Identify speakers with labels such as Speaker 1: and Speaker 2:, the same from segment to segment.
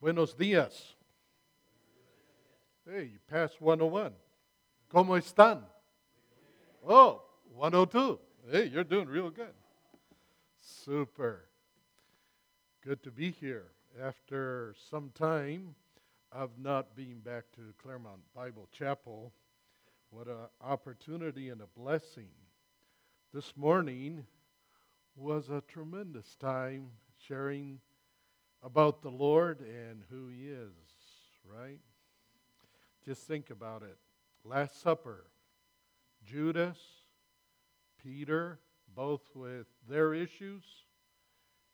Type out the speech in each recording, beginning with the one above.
Speaker 1: Buenos días. Hey, you passed 101. ¿Cómo están? Oh, 102. Hey, you're doing real good. Super. Good to be here after some time of not being back to Claremont Bible Chapel. What an opportunity and a blessing. This morning was a tremendous time sharing about the Lord and who He is, right? Just think about it. Last Supper, Judas, Peter, both with their issues,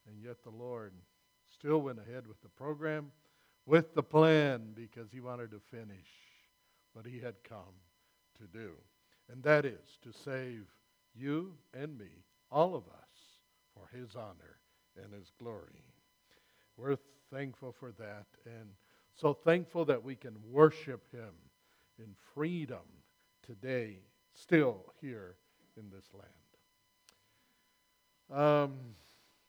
Speaker 1: and yet the Lord still went ahead with the program, with the plan, because He wanted to finish what He had come to do. And that is to save you and me, all of us, for His honor and His glory. We're thankful for that and so thankful that we can worship Him in freedom today, still here in this land. Um,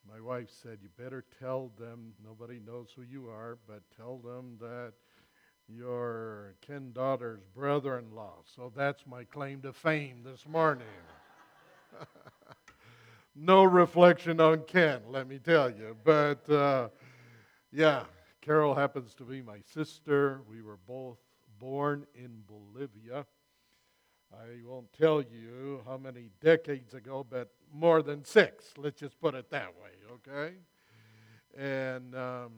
Speaker 1: my wife said, You better tell them, nobody knows who you are, but tell them that you're Ken Daughter's brother in law. So that's my claim to fame this morning. no reflection on Ken, let me tell you. But. Uh, yeah, Carol happens to be my sister. We were both born in Bolivia. I won't tell you how many decades ago, but more than six. Let's just put it that way, okay? And um,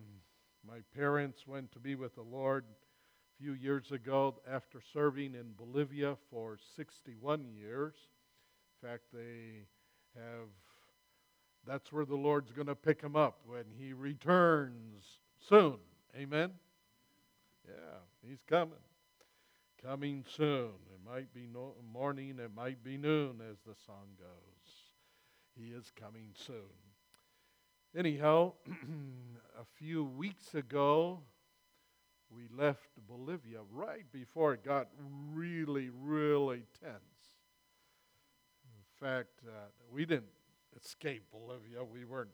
Speaker 1: my parents went to be with the Lord a few years ago after serving in Bolivia for 61 years. In fact, they have that's where the Lord's going to pick him up when he returns soon. Amen? Yeah, he's coming. Coming soon. It might be no, morning, it might be noon, as the song goes. He is coming soon. Anyhow, a few weeks ago, we left Bolivia right before it got really, really tense. In fact, uh, we didn't escape Bolivia. We weren't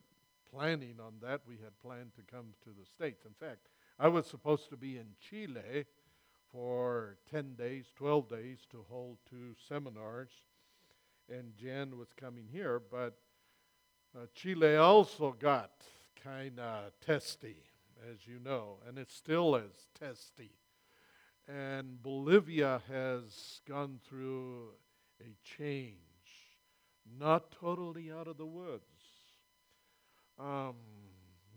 Speaker 1: planning on that. We had planned to come to the States. In fact, I was supposed to be in Chile for 10 days, 12 days to hold two seminars, and Jen was coming here, but uh, Chile also got kind of testy, as you know, and it still is testy. And Bolivia has gone through a change not totally out of the woods. Um,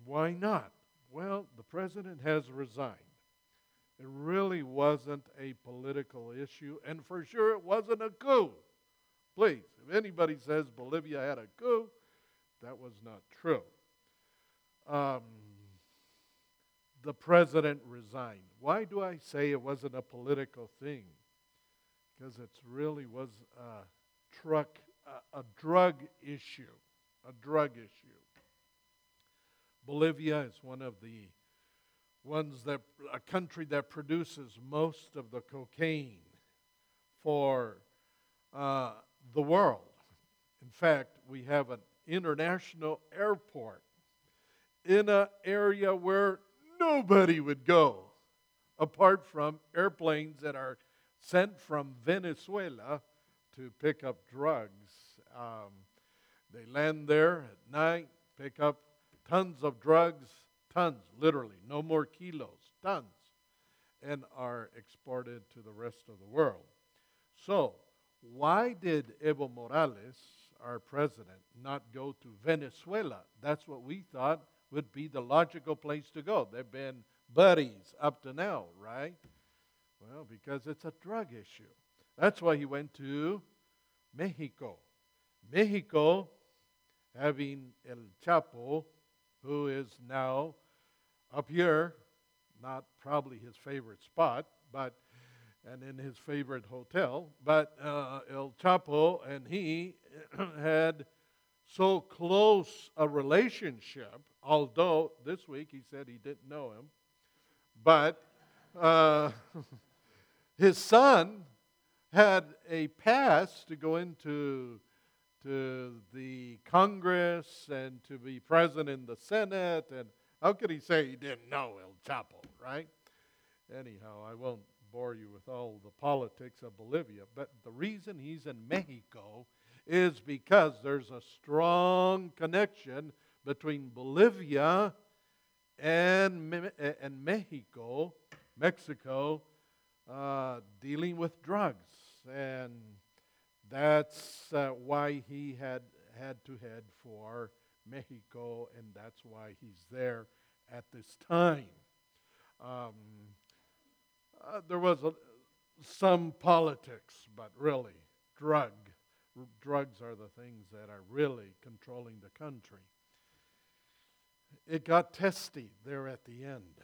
Speaker 1: why not? Well, the president has resigned. It really wasn't a political issue, and for sure it wasn't a coup. Please, if anybody says Bolivia had a coup, that was not true. Um, the president resigned. Why do I say it wasn't a political thing? Because it really was a truck a, drug issue. A drug issue. Bolivia is one of the ones that a country that produces most of the cocaine for uh, the world. In fact, we have an international airport in an area where nobody would go apart from airplanes that are sent from Venezuela to pick up drugs. Um, they land there at night, pick up tons of drugs, tons, literally, no more kilos, tons, and are exported to the rest of the world. So, why did Evo Morales, our president, not go to Venezuela? That's what we thought would be the logical place to go. They've been buddies up to now, right? Well, because it's a drug issue. That's why he went to Mexico. Mexico, having El Chapo, who is now up here, not probably his favorite spot, but and in his favorite hotel, but uh, El Chapo and he had so close a relationship, although this week he said he didn't know him, but uh, his son had a pass to go into to the Congress and to be present in the Senate and How could he say he didn't know El Chapo, right? Anyhow, I won't bore you with all the politics of Bolivia, but the reason he's in Mexico is because there's a strong connection between Bolivia and, and Mexico, Mexico, uh, dealing with drugs. And that's uh, why he had had to head for Mexico, and that's why he's there at this time. Um, uh, there was a, some politics, but really, drug. Drugs are the things that are really controlling the country. It got testy there at the end.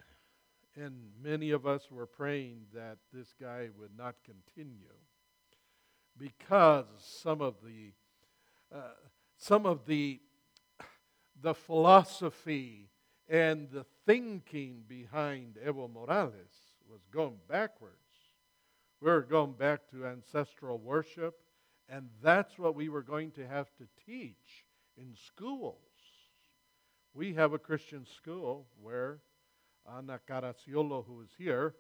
Speaker 1: And many of us were praying that this guy would not continue because some of the uh, some of the the philosophy and the thinking behind Evo Morales was going backwards. We were going back to ancestral worship, and that's what we were going to have to teach in schools. We have a Christian school where Ana Caracciolo, who is here,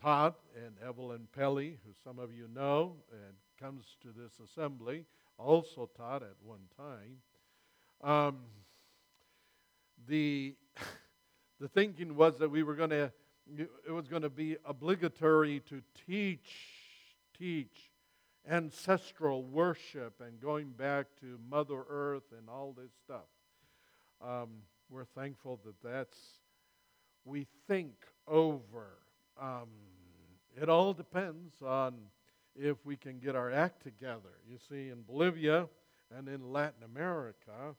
Speaker 1: taught, and Evelyn Pelly, who some of you know and comes to this assembly, also taught at one time. Um, the, the thinking was that we were going to, it was going to be obligatory to teach, teach ancestral worship and going back to Mother Earth and all this stuff. Um, we're thankful that that's, we think over. Um, it all depends on if we can get our act together. You see, in Bolivia and in Latin America,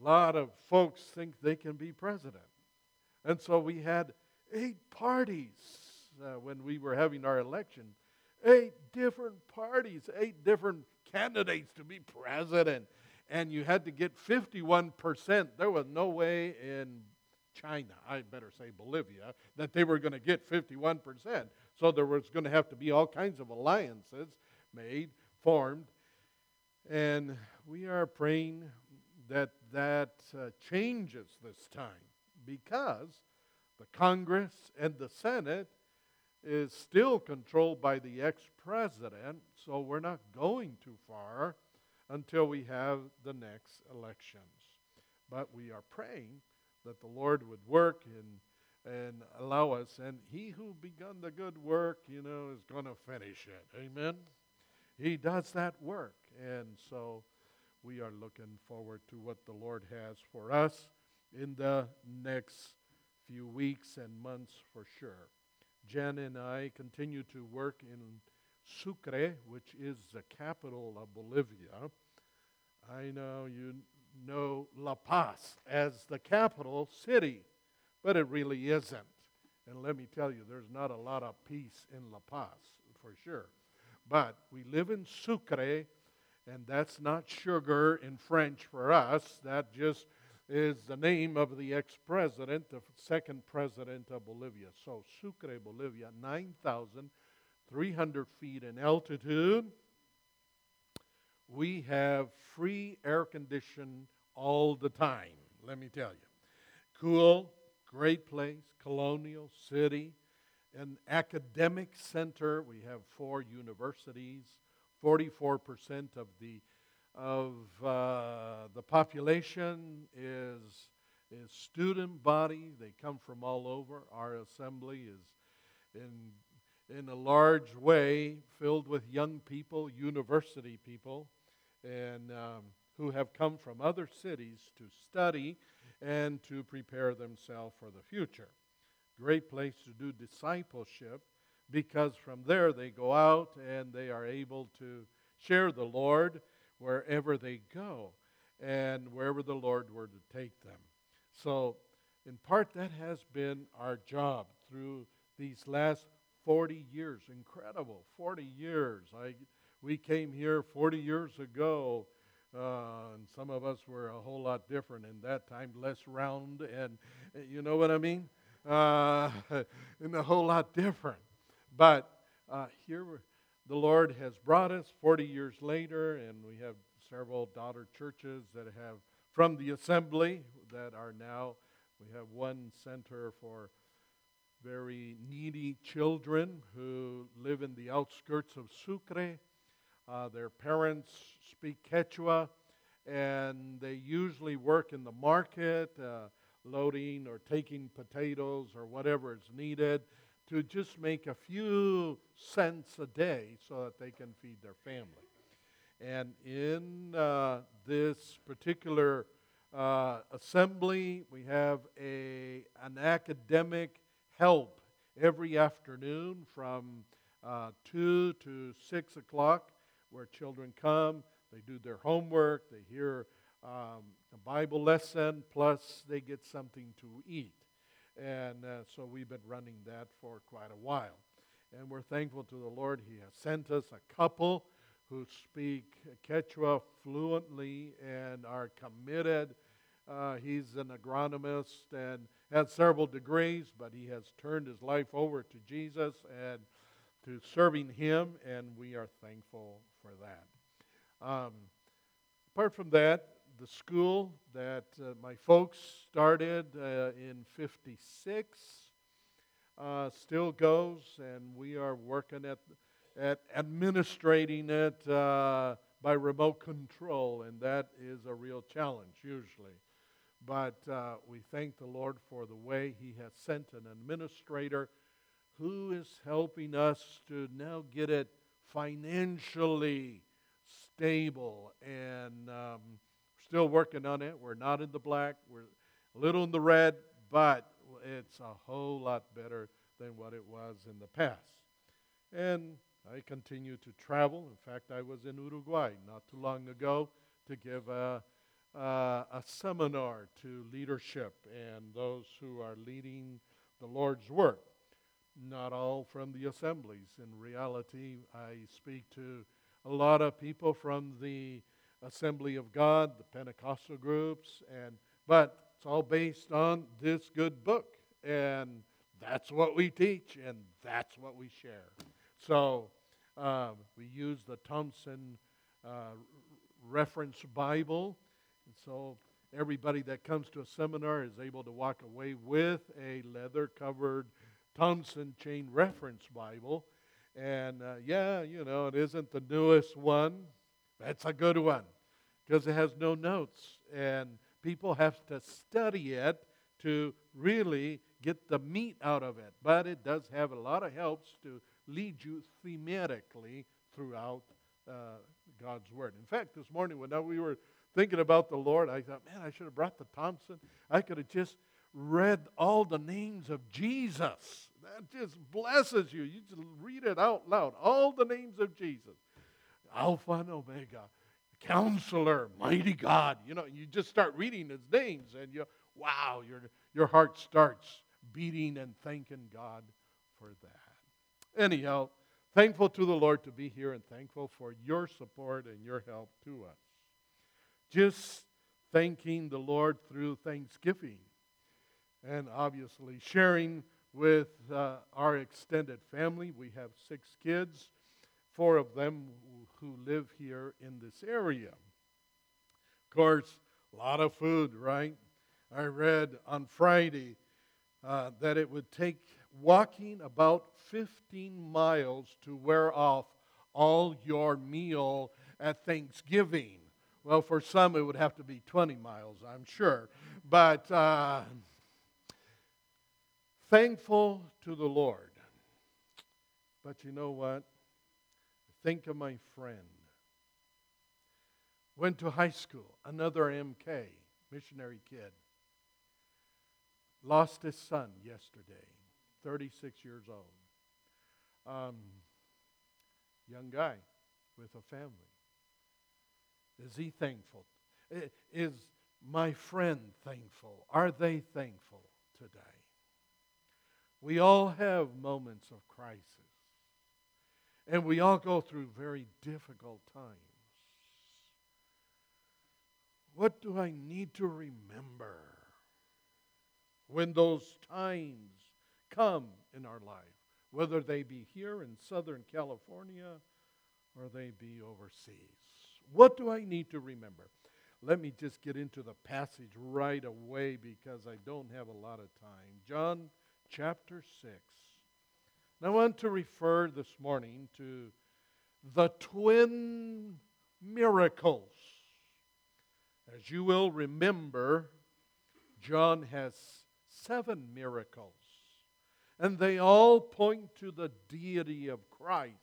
Speaker 1: a lot of folks think they can be president. And so we had eight parties uh, when we were having our election. Eight different parties, eight different candidates to be president. And you had to get 51%. There was no way in China, I better say Bolivia, that they were going to get 51%. So there was going to have to be all kinds of alliances made, formed. And we are praying that that uh, changes this time because the Congress and the Senate is still controlled by the ex president, so we're not going too far until we have the next elections. But we are praying that the Lord would work and, and allow us, and he who begun the good work, you know, is going to finish it. Amen? He does that work. And so we are looking forward to what the Lord has for us in the next few weeks and months for sure. Jen and I continue to work in Sucre, which is the capital of Bolivia. I know you know La Paz as the capital city, but it really isn't. And let me tell you, there's not a lot of peace in La Paz, for sure. But we live in Sucre, and that's not sugar in French for us. That just is the name of the ex president, the second president of Bolivia. So, Sucre, Bolivia, 9,300 feet in altitude. We have free air condition all the time, let me tell you. Cool, great place, colonial city, an academic center. We have four universities 44% of the of uh, the population is is student body. They come from all over. Our assembly is in in a large way filled with young people, university people, and um, who have come from other cities to study and to prepare themselves for the future. Great place to do discipleship because from there they go out and they are able to share the Lord wherever they go and wherever the Lord were to take them. So, in part, that has been our job through these last 40 years. Incredible, 40 years. I, we came here 40 years ago, uh, and some of us were a whole lot different in that time, less round, and you know what I mean? Uh, and a whole lot different. But uh, here the Lord has brought us 40 years later, and we have several daughter churches that have from the assembly that are now We have one center for very needy children who live in the outskirts of Sucre. Uh, their parents speak Quechua, and they usually work in the market, uh, loading or taking potatoes or whatever is needed to just make a few cents a day so that they can feed their family. And in uh, this particular uh, assembly, we have a, an academic help every afternoon from uh, 2 to 6 o'clock, where children come, they do their homework, they hear um, a Bible lesson, plus they get something to eat. And uh, so we've been running that for quite a while. And we're thankful to the Lord. He has sent us a couple who speak Quechua fluently and are committed. Uh, he's an agronomist and has several degrees, but he has turned his life over to Jesus and to serving him, and we are thankful for that. Um, apart from that, the school that uh, my folks started uh, in 56 uh, still goes, and we are working at at administrating it uh, by remote control, and that is a real challenge usually. But uh, we thank the Lord for the way He has sent an administrator who is helping us to now get it financially stable and um, still working on it. We're not in the black, we're a little in the red, but it's a whole lot better than what it was in the past. And I continue to travel. In fact, I was in Uruguay not too long ago to give a, a, a seminar to leadership and those who are leading the Lord's work. Not all from the assemblies. In reality, I speak to a lot of people from the Assembly of God, the Pentecostal groups, and but it's all based on this good book, and that's what we teach, and that's what we share. So um, we use the Thompson uh, Reference Bible. And so everybody that comes to a seminar is able to walk away with a leather covered Thompson Chain Reference Bible. And uh, yeah, you know, it isn't the newest one. That's a good one because it has no notes. And people have to study it to really get the meat out of it. But it does have a lot of helps to lead you thematically throughout uh, God's Word. In fact, this morning when we were thinking about the Lord, I thought, man, I should have brought the Thompson. I could have just read all the names of Jesus. That just blesses you. You just read it out loud. All the names of Jesus Alpha and Omega, Counselor, Mighty God. You know, you just start reading his names and you, wow, your, your heart starts beating and thanking God for that. Anyhow, thankful to the Lord to be here and thankful for your support and your help to us. Just thanking the Lord through Thanksgiving and obviously sharing with uh, our extended family. We have six kids, four of them who live here in this area. Of course, a lot of food, right? I read on Friday uh, that it would take walking about 15 miles to wear off all your meal at Thanksgiving. Well, for some, it would have to be 20 miles, I'm sure. But uh, thankful to the Lord. But you know what? Think of my friend. Went to high school, another MK, missionary kid. Lost his son yesterday. 36 years old. Um, young guy with a family. Is he thankful? Is my friend thankful? Are they thankful today? We all have moments of crisis. And we all go through very difficult times. What do I need to remember when those times come in our life, whether they be here in Southern California or they be overseas. What do I need to remember? let me just get into the passage right away because I don't have a lot of time. John chapter 6. And I want to refer this morning to the twin miracles. As you will remember, John has seven miracles, and they all point to the deity of Christ.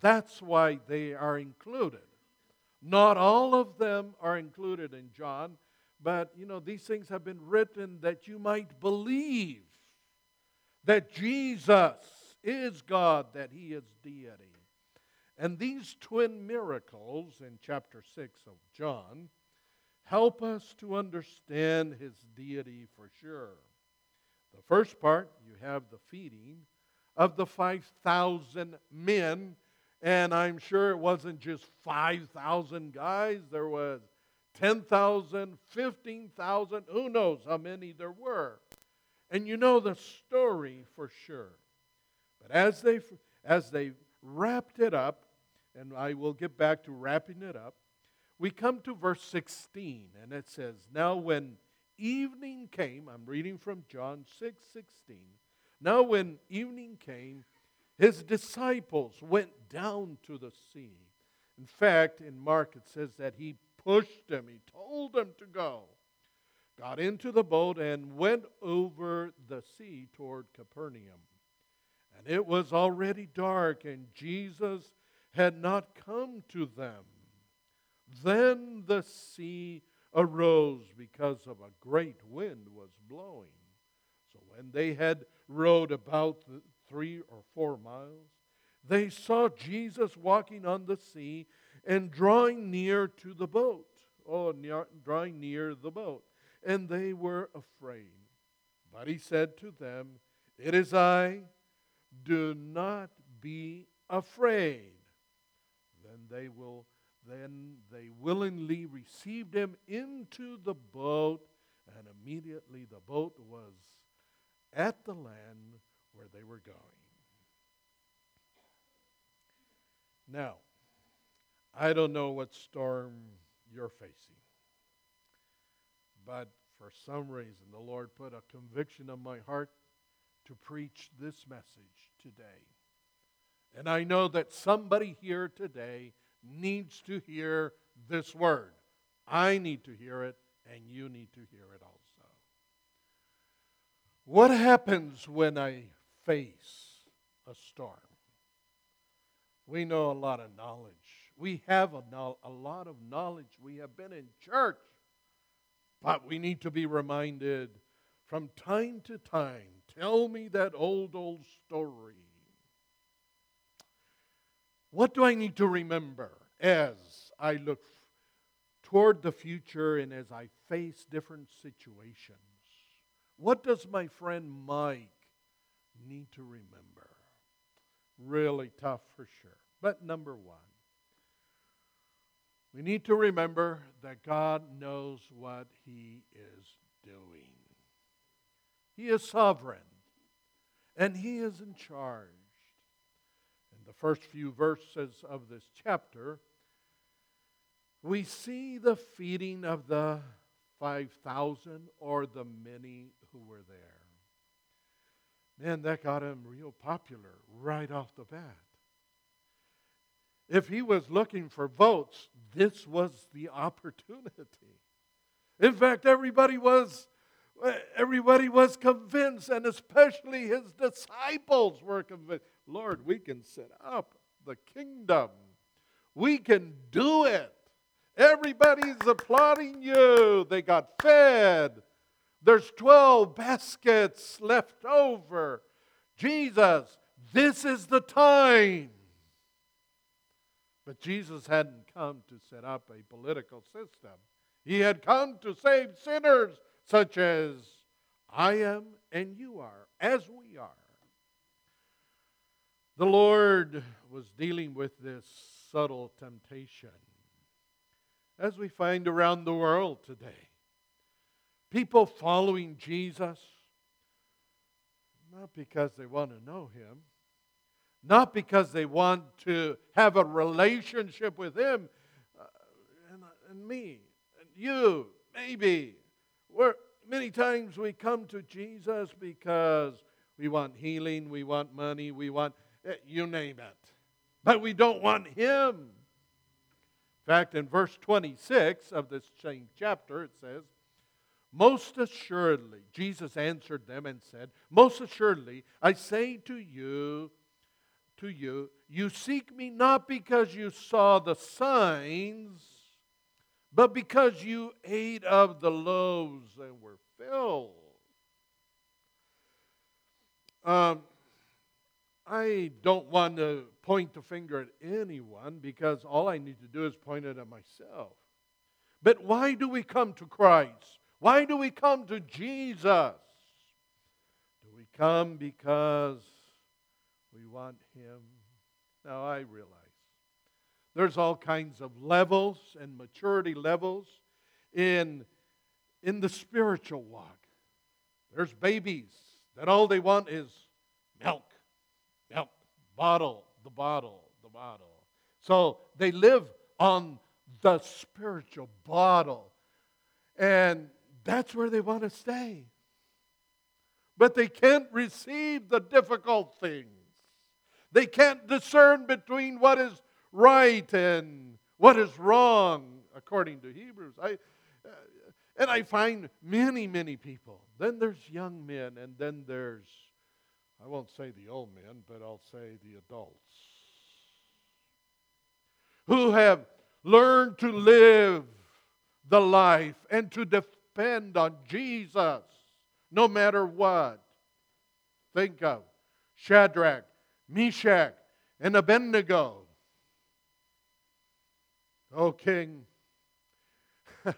Speaker 1: That's why they are included. Not all of them are included in John, but you know, these things have been written that you might believe that Jesus is God, that he is deity. And these twin miracles in chapter 6 of John help us to understand his deity for sure. The first part, you have the feeding of the 5,000 men, and I'm sure it wasn't just 5,000 guys, there was 10,000, 15,000, who knows how many there were. And you know the story for sure. But as they as they wrapped it up, and I will get back to wrapping it up, we come to verse 16, and it says, Now when evening came, I'm reading from John 6 16. Now when evening came, his disciples went down to the sea. In fact, in Mark it says that he pushed them, he told them to go. Got into the boat and went over the sea toward Capernaum. And it was already dark, and Jesus had not come to them. Then the sea arose because of a great wind was blowing. So when they had rowed about three or four miles, they saw Jesus walking on the sea and drawing near to the boat. Oh, drawing near the boat. And they were afraid. But he said to them, It is I, do not be afraid. Then they will then they willingly received him into the boat, and immediately the boat was at the land where they were going. Now, I don't know what storm you're facing, but for some reason the Lord put a conviction on my heart to preach this message today. And I know that somebody here today needs to hear this word. I need to hear it, and you need to hear it also. What happens when I face a storm? We know a lot of knowledge. We have a, no- a lot of knowledge. We have been in church. But we need to be reminded from time to time tell me that old, old story. What do I need to remember as I look toward the future and as I face different situations? What does my friend Mike need to remember? Really tough for sure. But number one, we need to remember that God knows what He is doing. He is sovereign, and He is in charge. In the first few verses of this chapter, we see the feeding of the 5,000 or the many who were there. Man, that got him real popular right off the bat. If he was looking for votes, this was the opportunity. In fact, everybody was everybody was convinced, and especially his disciples were convinced. Lord, we can set up the kingdom. We can do it. Everybody's applauding you. They got fed. There's 12 baskets left over. Jesus, this is the time. But Jesus hadn't come to set up a political system. He had come to save sinners such as I am and you are, as we are. The Lord was dealing with this subtle temptation, as we find around the world today. People following Jesus, not because they want to know Him, not because they want to have a relationship with Him. Uh, and, and me and you, maybe. We're, many times we come to Jesus because we want healing, we want money, we want, eh, you name it. But we don't want Him. In fact, in verse 26 of this same chapter, it says, Most assuredly, Jesus answered them and said, Most assuredly, I say to you, to you, you seek me not because you saw the signs, but because you ate of the loaves and were filled. Um, I don't want to point the finger at anyone because all I need to do is point it at myself. But why do we come to Christ? Why do we come to Jesus? Do we come because we want Him? Now, I realize there's all kinds of levels and maturity levels in, in the spiritual walk. There's babies that all they want is milk, milk, bottle, the bottle, the bottle. So they live on the spiritual bottle. And that's where they want to stay. But they can't receive the difficult things. They can't discern between what is right and what is wrong, according to Hebrews. I, uh, and I find many, many people. Then there's young men, and then there's, I won't say the old men, but I'll say the adults, who have learned to live the life and to depend on Jesus no matter what. Think of Shadrach, Meshach, and Abednego. Oh, King,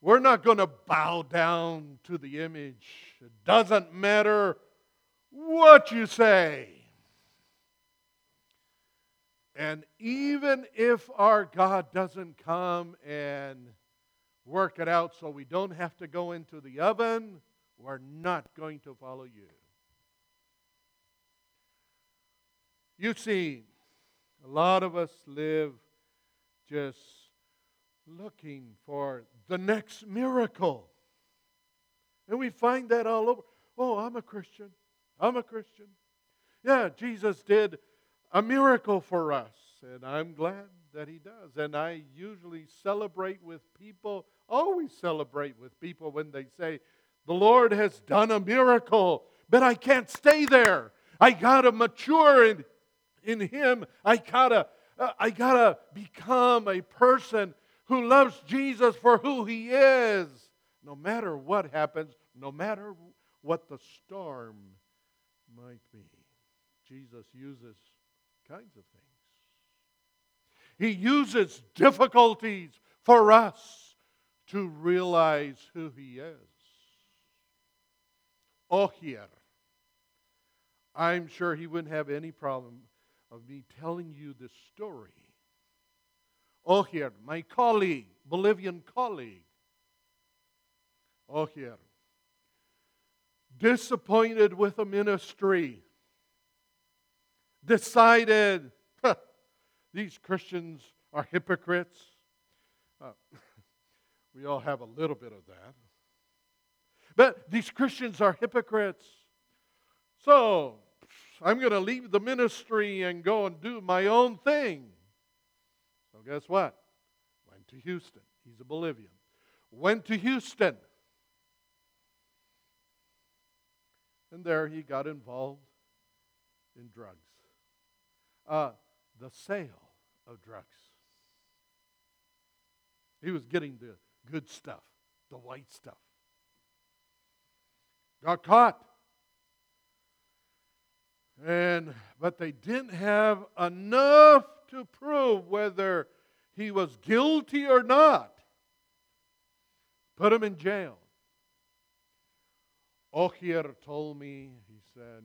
Speaker 1: we're not going to bow down to the image. It doesn't matter what you say. And even if our God doesn't come and work it out so we don't have to go into the oven, we're not going to follow you. You see, a lot of us live just looking for the next miracle. And we find that all over. Oh, I'm a Christian. I'm a Christian. Yeah, Jesus did a miracle for us, and I'm glad that He does. And I usually celebrate with people, always celebrate with people when they say, The Lord has done a miracle, but I can't stay there. I got to mature in in Him, I gotta, uh, I gotta become a person who loves Jesus for who He is, no matter what happens, no matter what the storm might be. Jesus uses kinds of things. He uses difficulties for us to realize who He is. Oh, here. I'm sure he wouldn't have any problem of me telling you this story. Oh, here, my colleague, Bolivian colleague. Oh, here. Disappointed with a ministry. Decided huh, these Christians are hypocrites. Uh, we all have a little bit of that. But these Christians are hypocrites. So I'm going to leave the ministry and go and do my own thing. So, guess what? Went to Houston. He's a Bolivian. Went to Houston. And there he got involved in drugs. Uh, the sale of drugs. He was getting the good stuff, the white stuff. Got caught. And but they didn't have enough to prove whether he was guilty or not. Put him in jail. Ogier told me, he said,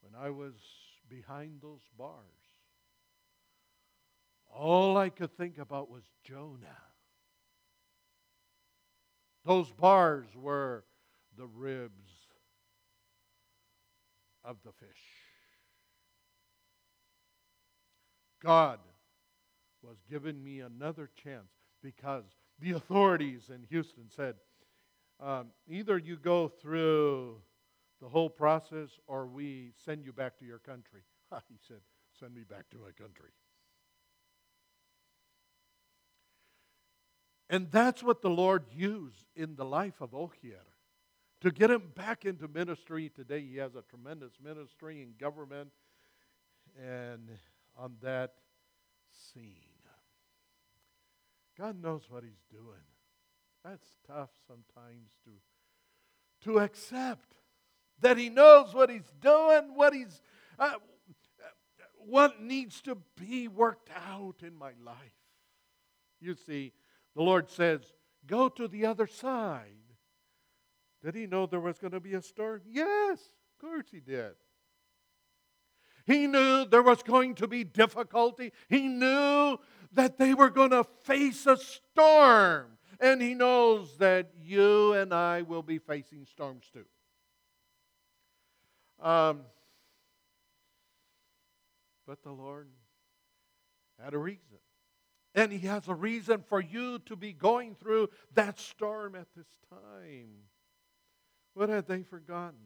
Speaker 1: when I was behind those bars, all I could think about was Jonah. Those bars were the ribs of the fish. God was giving me another chance because the authorities in Houston said, um, either you go through the whole process or we send you back to your country. he said, Send me back to my country. And that's what the Lord used in the life of Ohier to get him back into ministry. Today, he has a tremendous ministry in government and on that scene. God knows what he's doing. That's tough sometimes to, to accept that he knows what he's doing, what he's uh, what needs to be worked out in my life. You see, the Lord says, "Go to the other side." Did he know there was going to be a storm? Yes, of course he did. He knew there was going to be difficulty. He knew that they were going to face a storm. And He knows that you and I will be facing storms too. Um, but the Lord had a reason. And He has a reason for you to be going through that storm at this time. What had they forgotten?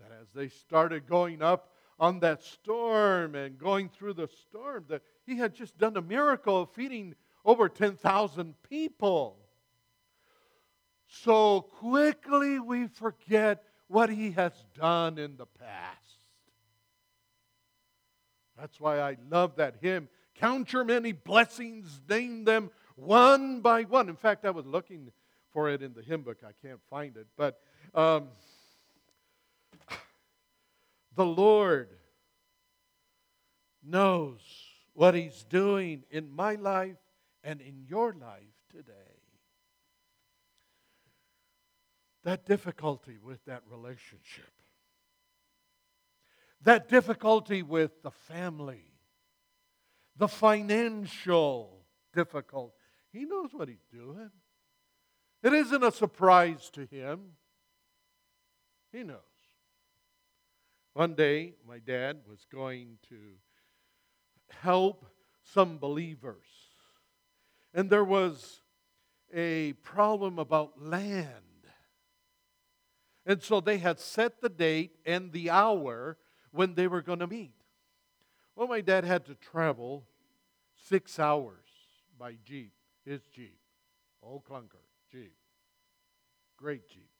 Speaker 1: That as they started going up on that storm and going through the storm, that He had just done a miracle of feeding over 10,000 people. So quickly we forget what he has done in the past. That's why I love that hymn. Count your many blessings, name them one by one. In fact, I was looking for it in the hymn book. I can't find it. But um, the Lord knows what He's doing in my life and in your life today. That difficulty with that relationship, that difficulty with the family, the financial difficulty. He knows what he's doing. It isn't a surprise to him. He knows. One day, my dad was going to help some believers and there was a problem about land. And so they had set the date and the hour when they were going to meet. Well, my dad had to travel six hours by Jeep, his Jeep, old clunker Jeep. Great Jeep.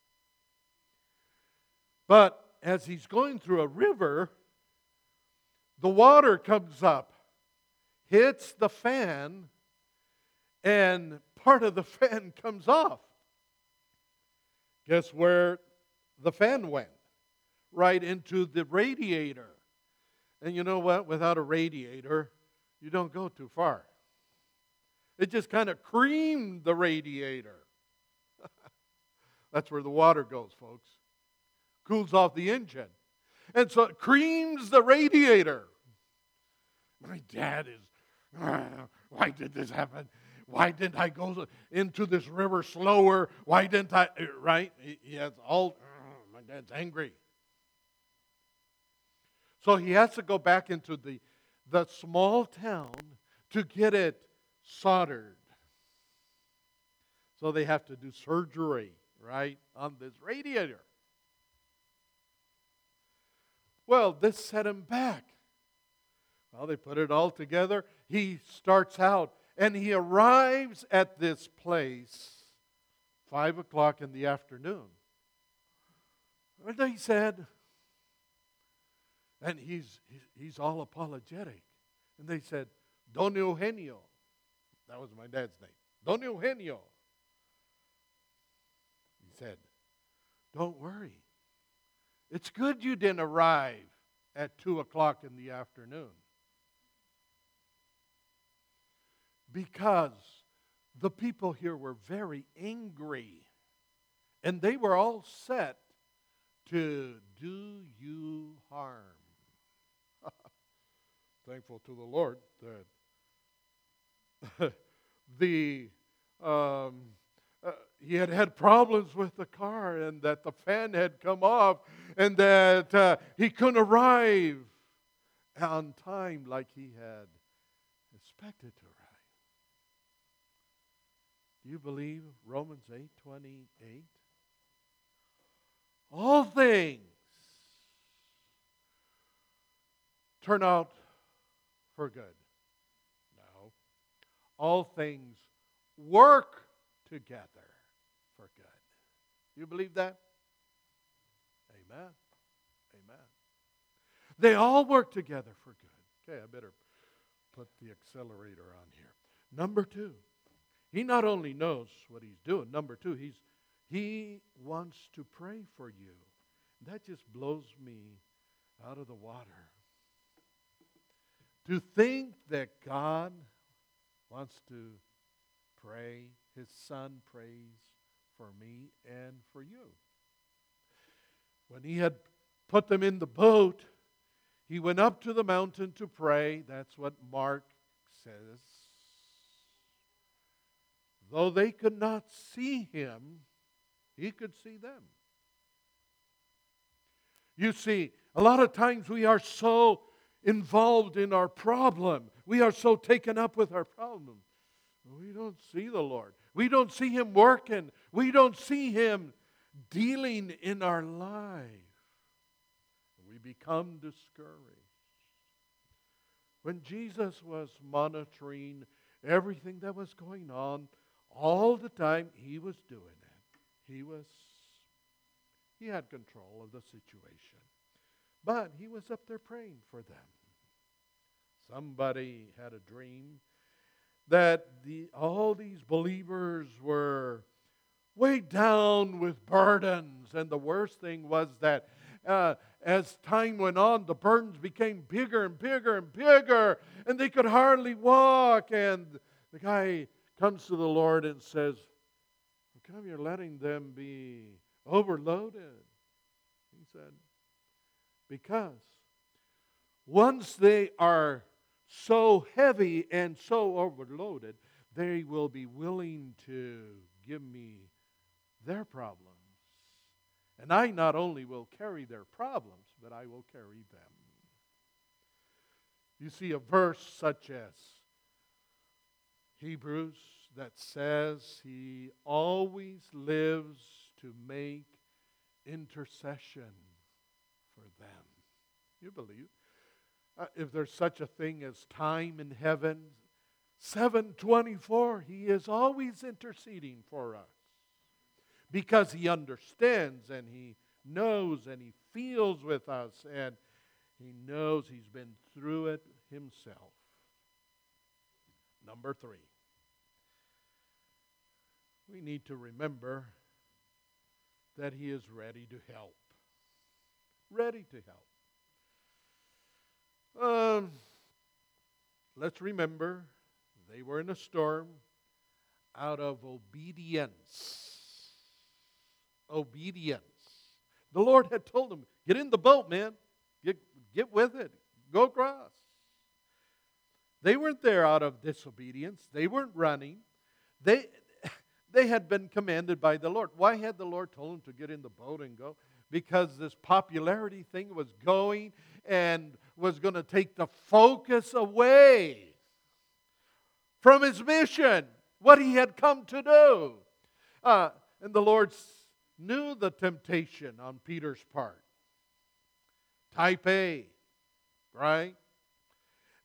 Speaker 1: But as he's going through a river, the water comes up, hits the fan, and part of the fan comes off. Guess where the fan went? Right into the radiator. And you know what? Without a radiator, you don't go too far. It just kind of creamed the radiator. That's where the water goes, folks. Cools off the engine. And so it creams the radiator. My dad is, ah, why did this happen? Why didn't I go into this river slower? Why didn't I? Right? He has all, ah, my dad's angry. So he has to go back into the, the small town to get it soldered. So they have to do surgery, right, on this radiator. Well, this set him back. Well, they put it all together. He starts out and he arrives at this place five o'clock in the afternoon. And they said, and he's, he's all apologetic. And they said, Don Eugenio. That was my dad's name. Don Eugenio. He said, Don't worry. It's good you didn't arrive at 2 o'clock in the afternoon. because the people here were very angry and they were all set to do you harm. Thankful to the Lord that the um, he had had problems with the car and that the fan had come off and that uh, he couldn't arrive on time like he had expected to arrive. Do You believe Romans 8 28? All things turn out for good. No. All things work together. You believe that? Amen. Amen. They all work together for good. Okay, I better put the accelerator on here. Number two, he not only knows what he's doing, number two, he's, he wants to pray for you. That just blows me out of the water. To think that God wants to pray, his son prays for me and for you. When he had put them in the boat, he went up to the mountain to pray. That's what Mark says. Though they could not see him, he could see them. You see, a lot of times we are so involved in our problem. We are so taken up with our problem. We don't see the Lord. We don't see Him working. We don't see Him dealing in our life. We become discouraged. When Jesus was monitoring everything that was going on, all the time He was doing it. He was, He had control of the situation. But He was up there praying for them. Somebody had a dream that the, all these believers were weighed down with burdens. And the worst thing was that uh, as time went on, the burdens became bigger and bigger and bigger, and they could hardly walk. And the guy comes to the Lord and says, How come you're letting them be overloaded? He said, Because once they are so heavy and so overloaded, they will be willing to give me their problems. And I not only will carry their problems, but I will carry them. You see a verse such as Hebrews that says he always lives to make intercession for them. You believe? Uh, if there's such a thing as time in heaven, 724, He is always interceding for us because He understands and He knows and He feels with us and He knows He's been through it Himself. Number three, we need to remember that He is ready to help. Ready to help. Um, let's remember they were in a storm out of obedience. Obedience. The Lord had told them, get in the boat, man. Get, get with it. Go across. They weren't there out of disobedience. They weren't running. They, they had been commanded by the Lord. Why had the Lord told them to get in the boat and go? Because this popularity thing was going and was going to take the focus away from his mission, what he had come to do. Uh, and the Lord knew the temptation on Peter's part. Type A, right?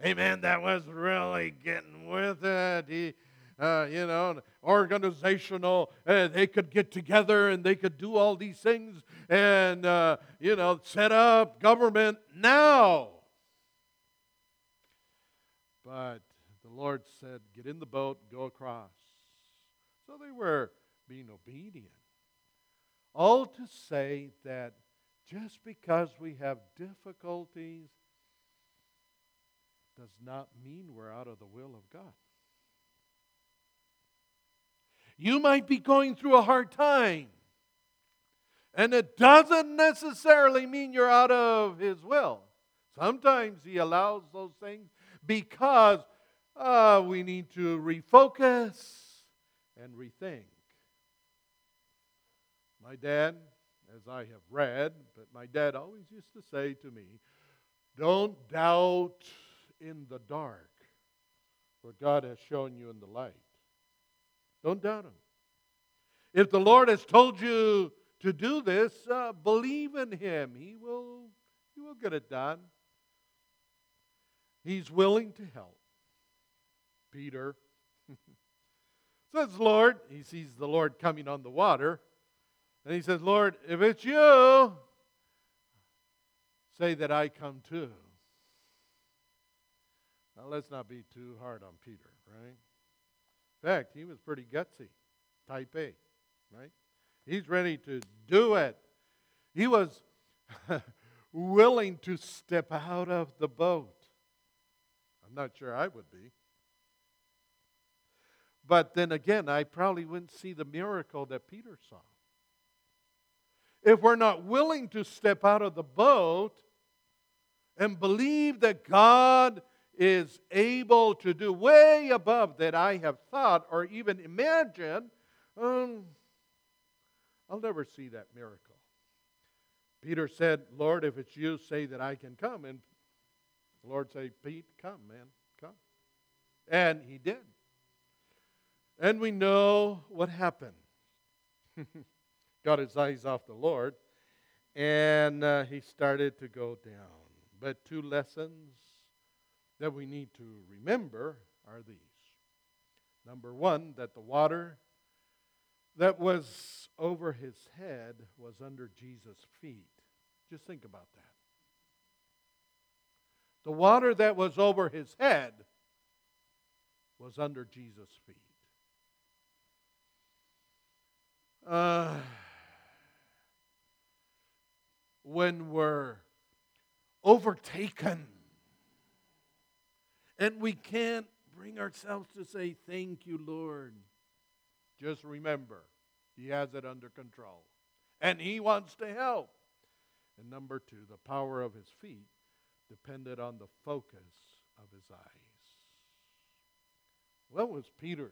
Speaker 1: Amen. That was really getting with it. He, uh, you know, organizational. Uh, they could get together and they could do all these things and, uh, you know, set up government now. But the Lord said, Get in the boat, go across. So they were being obedient. All to say that just because we have difficulties does not mean we're out of the will of God. You might be going through a hard time. And it doesn't necessarily mean you're out of His will. Sometimes He allows those things because uh, we need to refocus and rethink. My dad, as I have read, but my dad always used to say to me, don't doubt in the dark what God has shown you in the light. Don't doubt him. If the Lord has told you to do this, uh, believe in him. He will, he will get it done. He's willing to help. Peter says, Lord, he sees the Lord coming on the water, and he says, Lord, if it's you, say that I come too. Now, let's not be too hard on Peter, right? In fact, he was pretty gutsy, type A, right? He's ready to do it. He was willing to step out of the boat. I'm not sure I would be. But then again, I probably wouldn't see the miracle that Peter saw. If we're not willing to step out of the boat and believe that God is able to do way above that I have thought or even imagined, um, I'll never see that miracle. Peter said, Lord, if it's you, say that I can come. And the Lord said, Pete, come, man, come. And he did. And we know what happened. Got his eyes off the Lord, and uh, he started to go down. But two lessons that we need to remember are these. Number one, that the water that was over his head was under Jesus' feet. Just think about that. The water that was over his head was under Jesus' feet. Uh, when we're overtaken and we can't bring ourselves to say, Thank you, Lord. Just remember, He has it under control. And He wants to help. And number two, the power of His feet depended on the focus of His eyes. What was Peter's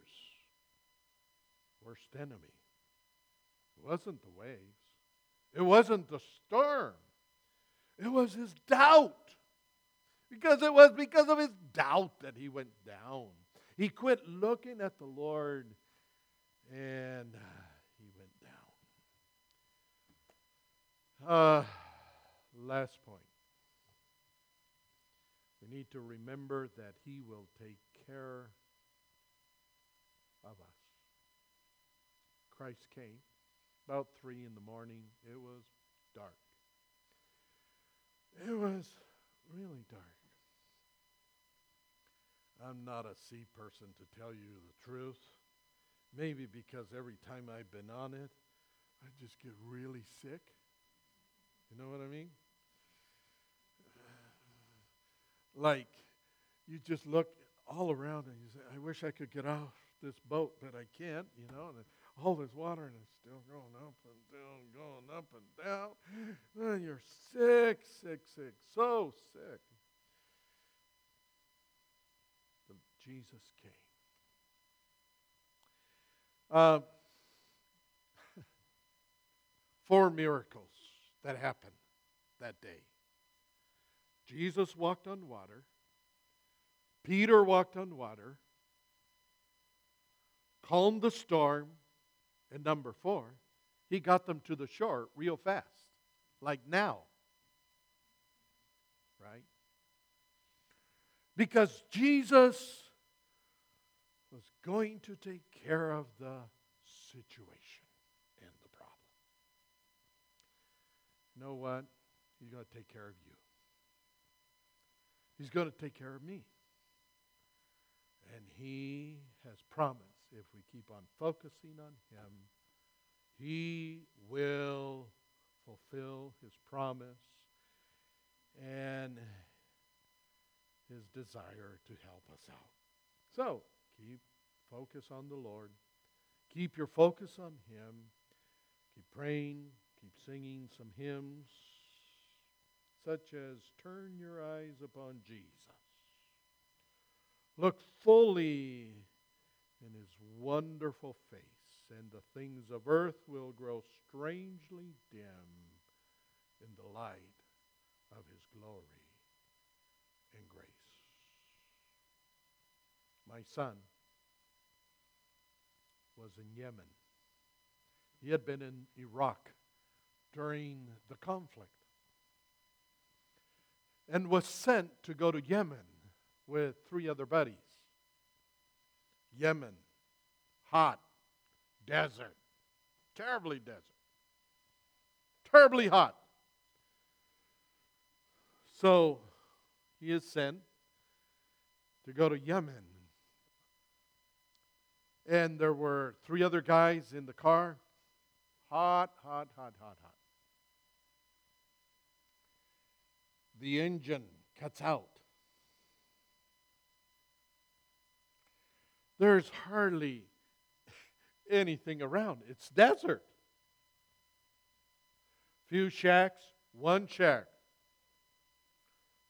Speaker 1: worst enemy? It wasn't the waves, it wasn't the storm, it was his doubt. Because it was because of his doubt that he went down. He quit looking at the Lord and uh, he went down. Uh, last point. Need to remember that he will take care of us. Christ came about three in the morning. It was dark. It was really dark. I'm not a sea person to tell you the truth. Maybe because every time I've been on it, I just get really sick. You know what I mean? Like, you just look all around and you say, I wish I could get off this boat, but I can't, you know. And all this water and it's still going up and down, going up and down. And you're sick, sick, sick, so sick. But Jesus came. Uh, four miracles that happened that day. Jesus walked on water. Peter walked on water, calmed the storm, and number four, he got them to the shore real fast, like now. Right? Because Jesus was going to take care of the situation and the problem. You know what? He's going to take care of you. He's going to take care of me. And he has promised if we keep on focusing on him, he will fulfill his promise and his desire to help us out. So, keep focus on the Lord. Keep your focus on him. Keep praying, keep singing some hymns such as Turn Your Eyes Upon Jesus. Look fully in his wonderful face, and the things of earth will grow strangely dim in the light of his glory and grace. My son, was in Yemen. He had been in Iraq during the conflict and was sent to go to Yemen with three other buddies. Yemen, hot, desert, terribly desert, terribly hot. So he is sent to go to Yemen. And there were three other guys in the car. Hot, hot, hot, hot, hot. The engine cuts out. There's hardly anything around. It's desert. Few shacks, one shack.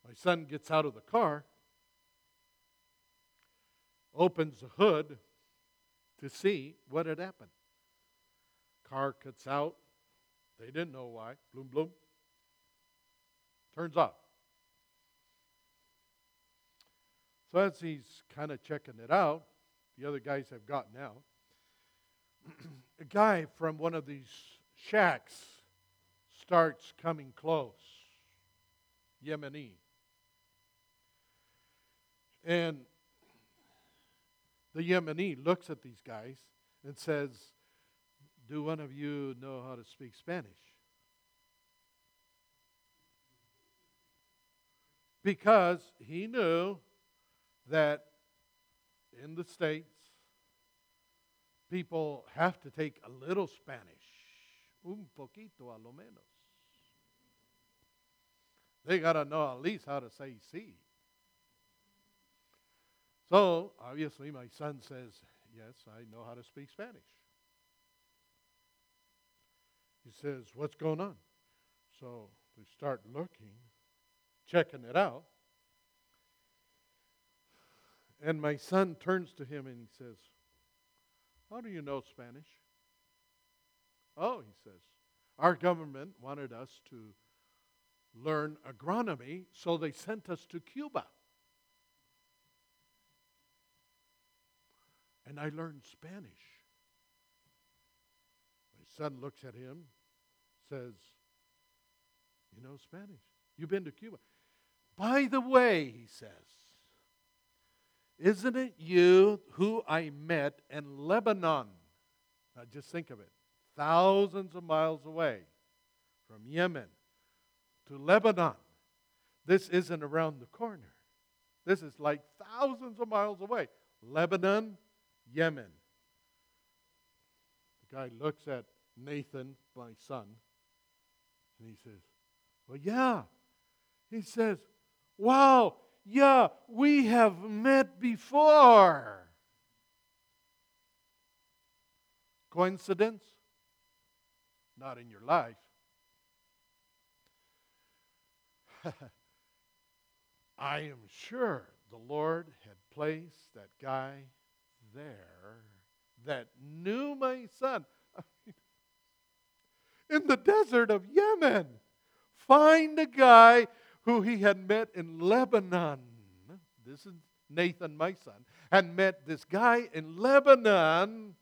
Speaker 1: My son gets out of the car, opens the hood to see what had happened. Car cuts out. They didn't know why. Bloom, bloom. Turns off. So as he's kind of checking it out, the other guys have gotten out. a guy from one of these shacks starts coming close. Yemeni. And the Yemeni looks at these guys and says, Do one of you know how to speak Spanish? Because he knew that in the States, people have to take a little Spanish, un poquito a lo menos. They got to know at least how to say sí. So, obviously, my son says, Yes, I know how to speak Spanish. He says, What's going on? So we start looking, checking it out. And my son turns to him and he says, How do you know Spanish? Oh, he says, Our government wanted us to learn agronomy, so they sent us to Cuba. And I learned Spanish. My son looks at him, says, You know Spanish? You've been to Cuba. By the way, he says, isn't it you who I met in Lebanon? Now just think of it. Thousands of miles away from Yemen to Lebanon. This isn't around the corner. This is like thousands of miles away. Lebanon, Yemen. The guy looks at Nathan, my son, and he says, Well, yeah. He says, Wow, yeah, we have met before. Coincidence? Not in your life. I am sure the Lord had placed that guy there that knew my son in the desert of Yemen. Find a guy who he had met in Lebanon. This is Nathan, my son, had met this guy in Lebanon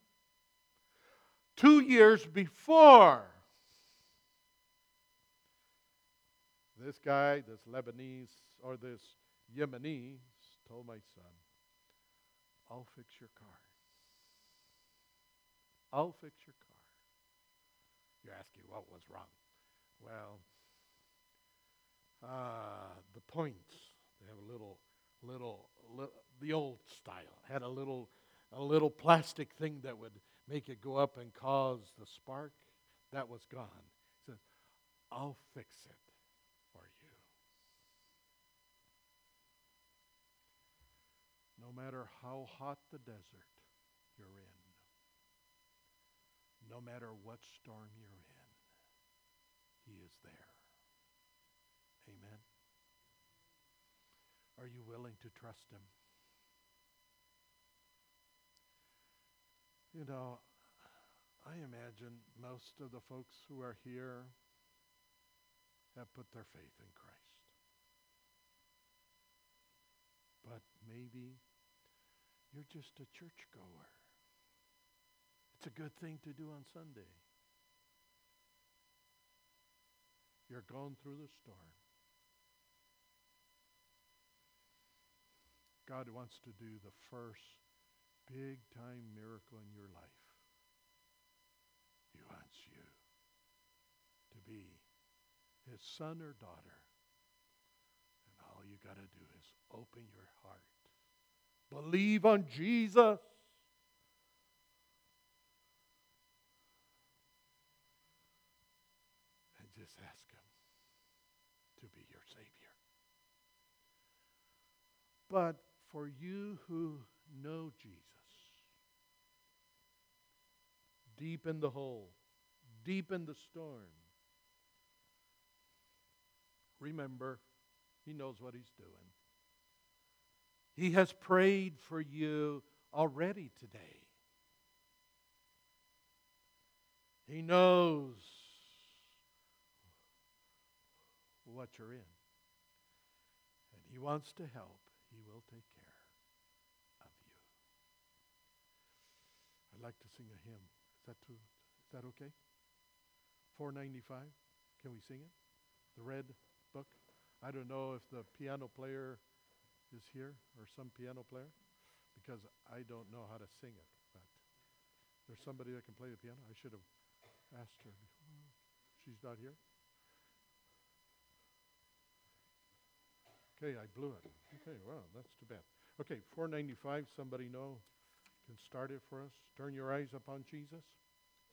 Speaker 1: two years before. This guy, this Lebanese or this Yemeni, told my son, I'll fix your car. I'll fix your car. You're asking what was wrong. Well, uh, the points. They have a little, little, little, the old style had a little, a little plastic thing that would make it go up and cause the spark. That was gone. He said, "I'll fix it for you." No matter how hot the desert you're in, no matter what storm you're in, He is there. Amen. Are you willing to trust Him? You know, I imagine most of the folks who are here have put their faith in Christ. But maybe you're just a churchgoer. It's a good thing to do on Sunday. You're going through the storm. God wants to do the first big time miracle in your life. He wants you to be his son or daughter. And all you got to do is open your heart. Believe on Jesus. And just ask him to be your Savior. But for you who know Jesus, deep in the hole, deep in the storm, remember, He knows what He's doing. He has prayed for you already today. He knows what you're in. And He wants to help. He will take care of you. I'd like to sing a hymn. Is that, too, is that okay? 495. Can we sing it? The red book. I don't know if the piano player is here or some piano player because I don't know how to sing it. But there's somebody that can play the piano. I should have asked her before. She's not here. Okay, I blew it. Okay, well, that's too bad. Okay, 495, somebody know can start it for us. Turn your eyes upon Jesus.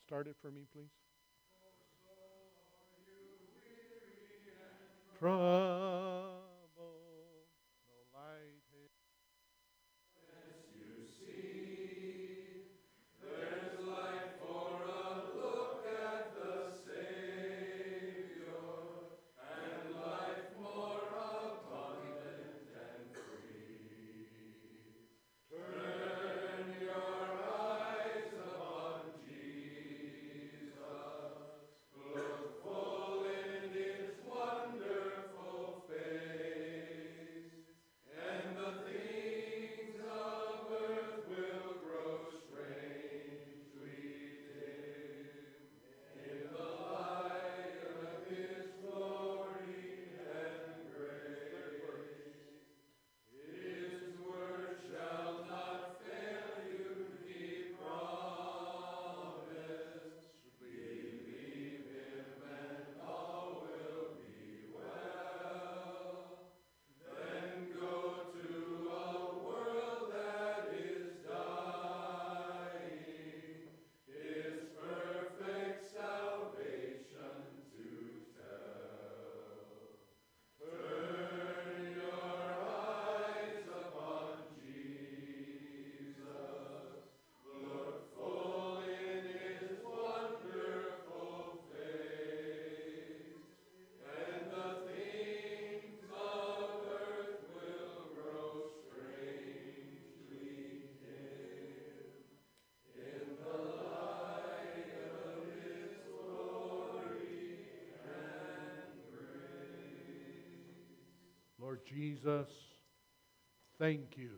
Speaker 1: Start it for me, please. Trouble, no Lord Jesus, thank you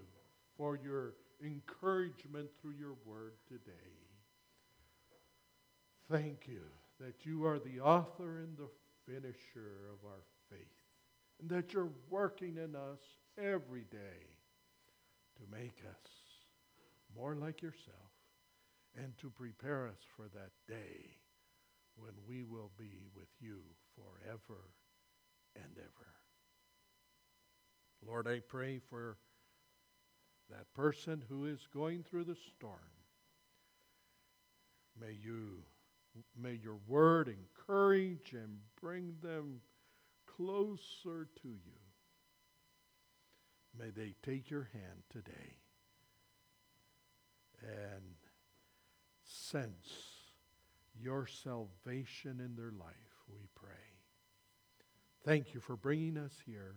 Speaker 1: for your encouragement through your word today. Thank you that you are the author and the finisher of our faith, and that you're working in us every day to make us more like yourself and to prepare us for that day when we will be with you forever and ever. Lord, I pray for that person who is going through the storm. May you may your word encourage and bring them closer to you. May they take your hand today and sense your salvation in their life, we pray. Thank you for bringing us here.